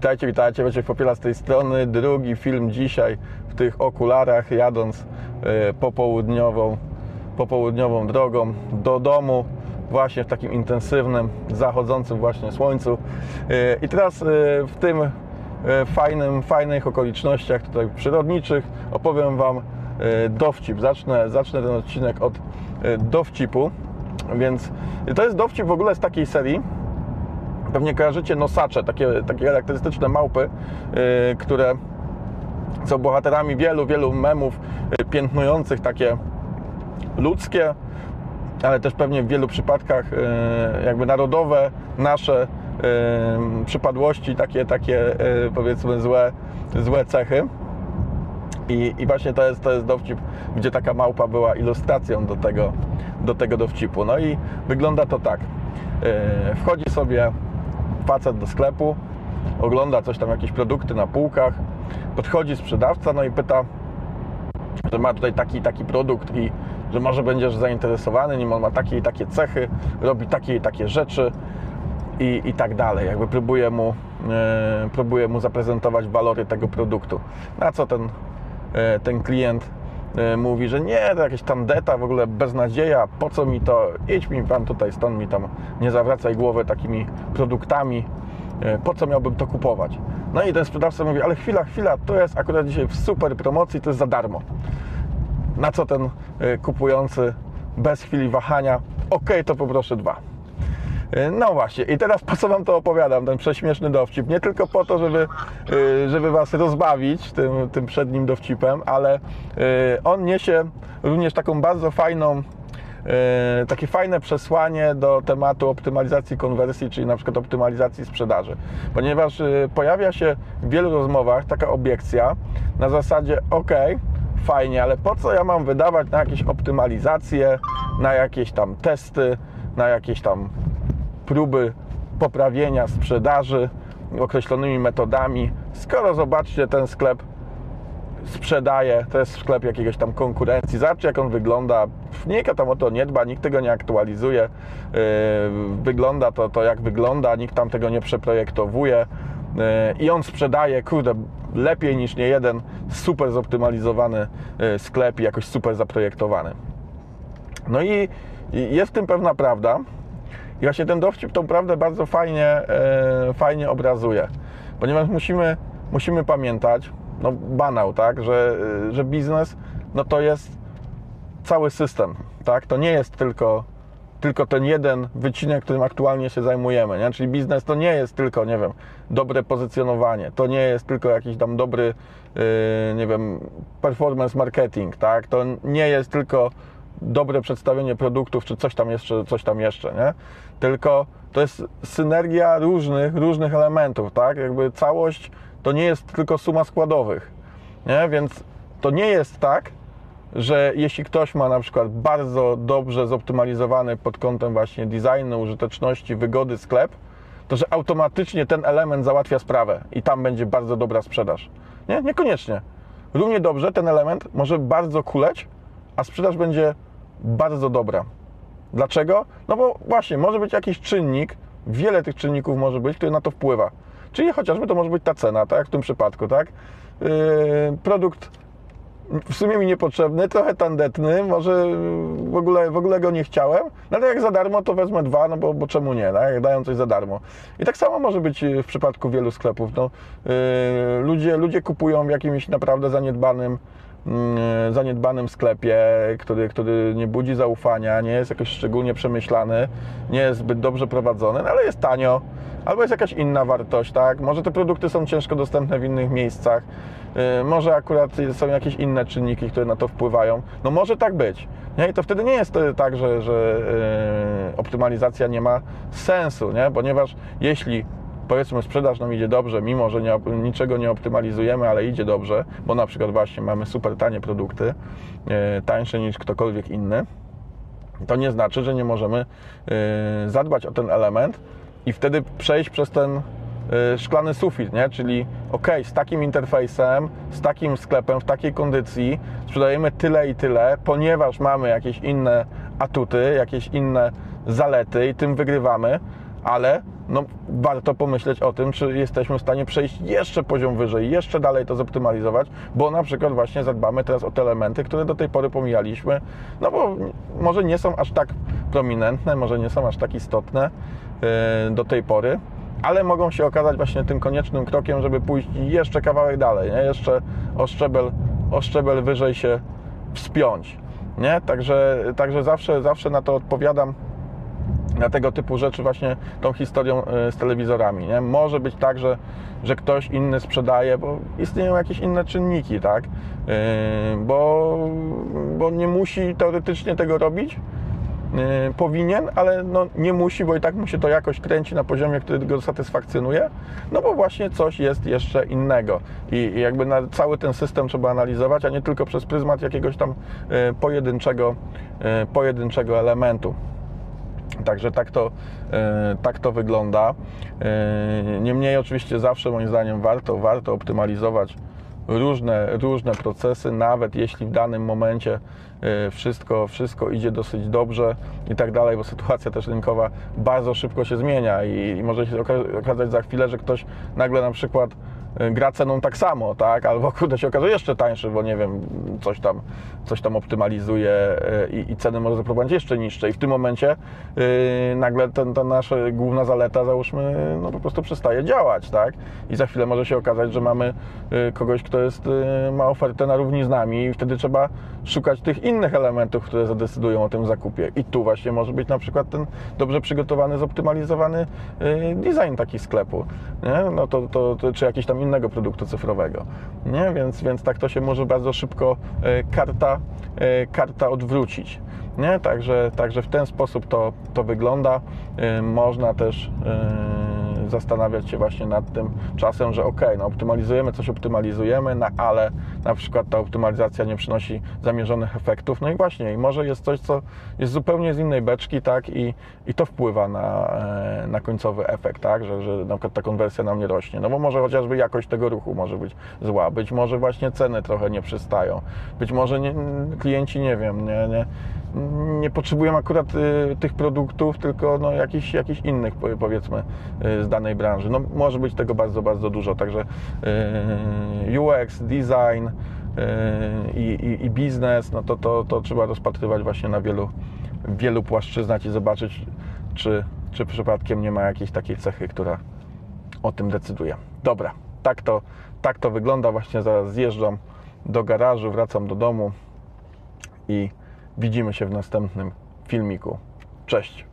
Witajcie, witajcie, Wojciech Popiela z tej strony. Drugi film dzisiaj w tych okularach, jadąc e, popołudniową, popołudniową drogą do domu, właśnie w takim intensywnym, zachodzącym właśnie słońcu. E, I teraz e, w tym fajnym, fajnych okolicznościach tutaj przyrodniczych opowiem Wam dowcip. Zacznę, zacznę ten odcinek od dowcipu. Więc to jest dowcip w ogóle z takiej serii, Pewnie kojarzycie nosacze, takie, takie charakterystyczne małpy, yy, które są bohaterami wielu, wielu memów yy, piętnujących takie ludzkie, ale też pewnie w wielu przypadkach yy, jakby narodowe, nasze przypadłości, takie, takie powiedzmy złe, złe cechy. I, I, właśnie to jest, to jest dowcip, gdzie taka małpa była ilustracją do tego, do tego dowcipu. No i wygląda to tak. Wchodzi sobie facet do sklepu, ogląda coś tam, jakieś produkty na półkach, podchodzi sprzedawca, no i pyta, że ma tutaj taki taki produkt i że może będziesz zainteresowany nim, on ma takie i takie cechy, robi takie i takie rzeczy i, i tak dalej. Jakby próbuje mu, e, próbuje mu zaprezentować walory tego produktu. Na co ten, e, ten klient mówi, że nie, to jakieś tandeta, w ogóle beznadzieja, po co mi to, idź mi pan tutaj stąd, mi tam nie zawracaj głowy takimi produktami, e, po co miałbym to kupować. No i ten sprzedawca mówi, ale chwila, chwila, to jest akurat dzisiaj w super promocji, to jest za darmo. Na co ten e, kupujący bez chwili wahania, ok, to poproszę dwa. E, No właśnie, i teraz po co Wam to opowiadam, ten prześmieszny dowcip? Nie tylko po to, żeby, e, żeby Was rozbawić tym, tym przednim dowcipem, ale e, on niesie również taką bardzo fajną, takie fajne przesłanie do tematu optymalizacji konwersji, czyli na przykład optymalizacji sprzedaży. Ponieważ pojawia się w wielu rozmowach taka obiekcja na zasadzie, ok, fajnie, ale po co ja mam wydawać na jakieś optymalizacje, na jakieś tam testy, na jakieś tam próby poprawienia sprzedaży określonymi metodami. Skoro zobaczcie, ten sklep sprzedaje, to jest sklep jakiegoś tam konkurencji. Zobaczcie, jak on wygląda. Nikt tam o to nie dba, nikt tego nie aktualizuje. Yy, Wygląda to, to jak wygląda, nikt tam tego nie przeprojektowuje. Yy, I on sprzedaje, kurde, lepiej niż nie jeden super zoptymalizowany yy, sklep i jakoś super zaprojektowany. No i jest w tym pewna prawda. I właśnie ten dowcip tą prawdę bardzo fajnie, e, fajnie obrazuje, ponieważ musimy, musimy pamiętać, no banał, tak, że, e, że biznes no to jest cały system, tak, to nie jest tylko, tylko ten jeden wycinek, którym aktualnie się zajmujemy, nie? czyli biznes to nie jest tylko, nie wiem, dobre pozycjonowanie, to nie jest tylko jakiś tam dobry, e, nie wiem, performance marketing, tak, to nie jest tylko dobre przedstawienie produktów, czy coś tam jeszcze, coś tam jeszcze, nie? Tylko to jest synergia różnych, różnych elementów, tak? Jakby całość to nie jest tylko suma składowych, nie? Więc to nie jest tak, że jeśli ktoś ma na przykład bardzo dobrze zoptymalizowany pod kątem właśnie designu, użyteczności, wygody sklep, to że automatycznie ten element załatwia sprawę i tam będzie bardzo dobra sprzedaż. Nie? Niekoniecznie. Równie dobrze ten element może bardzo kuleć, a sprzedaż będzie bardzo dobra. Dlaczego? No bo właśnie, może być jakiś czynnik, wiele tych czynników może być, który na to wpływa. Czyli chociażby to może być ta cena, tak jak w tym przypadku, tak? Yy, produkt w sumie mi niepotrzebny, trochę tandetny, może w ogóle, w ogóle go nie chciałem, no ale jak za darmo, to wezmę dwa, no bo, bo czemu nie, tak? dają coś za darmo. I tak samo może być w przypadku wielu sklepów. No, yy, ludzie, ludzie kupują w jakimś naprawdę zaniedbanym, yy, zaniedbanym sklepie, który, który nie budzi zaufania, nie jest jakoś szczególnie przemyślany, nie jest zbyt dobrze prowadzony, no ale jest tanio, albo jest jakaś inna wartość, tak? Może te produkty są ciężko dostępne w innych miejscach, yy, może akurat są jakieś inne czynniki, które na to wpływają. No może tak być. Nie? I to wtedy nie jest e, tak, że, że yy, optymalizacja nie ma sensu, nie? ponieważ jeśli powiedzmy sprzedaż nam idzie dobrze, mimo że nie, niczego nie optymalizujemy, ale idzie dobrze, bo na przykład właśnie mamy super tanie produkty, yy, tańsze niż ktokolwiek inny, to nie znaczy, że nie możemy yy, zadbać o ten element i wtedy przejść przez ten yy, szklany sufit, nie? czyli ok, z takim interfejsem, z takim sklepem, w takiej kondycji sprzedajemy tyle i tyle, ponieważ mamy jakieś inne atuty, jakieś inne zalety i tym wygrywamy, ale no warto pomyśleć o tym, czy jesteśmy w stanie przejść jeszcze poziom wyżej, jeszcze dalej to zoptymalizować, bo na przykład właśnie zadbamy teraz o te elementy, które do tej pory pomijaliśmy, no bo może nie są aż tak prominentne, może nie są aż tak istotne yy, do tej pory, ale mogą się okazać właśnie tym koniecznym krokiem, żeby pójść jeszcze kawałek dalej, nie? jeszcze o szczebel, o szczebel wyżej się wspiąć. Nie? Także, także zawsze, zawsze na to odpowiadam na tego typu rzeczy właśnie tą historią e, z telewizorami. Nie? Może być tak, że, że ktoś inny sprzedaje, bo istnieją jakieś inne czynniki, tak? Yy, bo, bo nie musi teoretycznie tego robić, yy, powinien, ale no nie musi, bo i tak mu się to jakoś kręci na poziomie, który go satysfakcjonuje, no bo właśnie coś jest jeszcze innego i, i jakby cały ten system trzeba analizować, a nie tylko przez pryzmat jakiegoś tam yy, pojedynczego, pojedynczego elementu. Także tak to, e, tak to wygląda. E, Niemniej oczywiście zawsze moim zdaniem warto, warto optymalizować różne, różne procesy, nawet jeśli w danym momencie e, wszystko, wszystko idzie dosyć dobrze i tak dalej, bo sytuacja też rynkowa bardzo szybko się zmienia i, i może się oka- okazać za chwilę, że ktoś nagle na przykład gra ceną tak samo, tak? Albo kurde się okazuje jeszcze tańszy, bo nie wiem, coś tam, coś tam optymalizuje e, i, i ceny może zaproponować jeszcze niższe. I w tym momencie yy, nagle ten, ta nasza główna zaleta, załóżmy, no po prostu przestaje działać, tak? I za chwilę może się okazać, że mamy yy, kogoś, kto jest, ma ofertę na równi z nami i wtedy trzeba szukać tych innych elementów, które zadecydują o tym zakupie. I tu właśnie może być na przykład ten dobrze przygotowany, zoptymalizowany design taki sklepu, nie? No to, to, to, czy jakiś tam innego produktu cyfrowego, nie? Więc, więc tak to się może bardzo szybko yy, karta, yy, karta odwrócić. Nie? Także, także w ten sposób to, to wygląda. Yy, Można też zastanawiać się właśnie nad tym czasem, że ok, no optymalizujemy, coś optymalizujemy, no, ale na przykład ta optymalizacja nie przynosi zamierzonych efektów. No i właśnie, i może jest coś, co jest zupełnie z innej beczki, tak, i, i to wpływa na, e, na końcowy efekt, tak, że, że na przykład ta konwersja nam nie rośnie. No bo może chociażby jakość tego ruchu może być zła, być może właśnie ceny trochę nie przystają, być może nie, klienci, nie wiem, nie, nie, nie potrzebują akurat y, tych produktów, tylko no, jakichś, jakichś innych po- powiedzmy y, z danej branży. No, może być tego bardzo, bardzo dużo, także y, UX, design i, i, i biznes, no to, to, to trzeba rozpatrywać właśnie na wielu, wielu płaszczyznach i zobaczyć, czy, czy przypadkiem nie ma jakiejś takiej cechy, która o tym decyduje. Dobra, tak to, tak to wygląda. Właśnie zaraz zjeżdżam do garażu, wracam do domu i widzimy się w następnym filmiku. Cześć!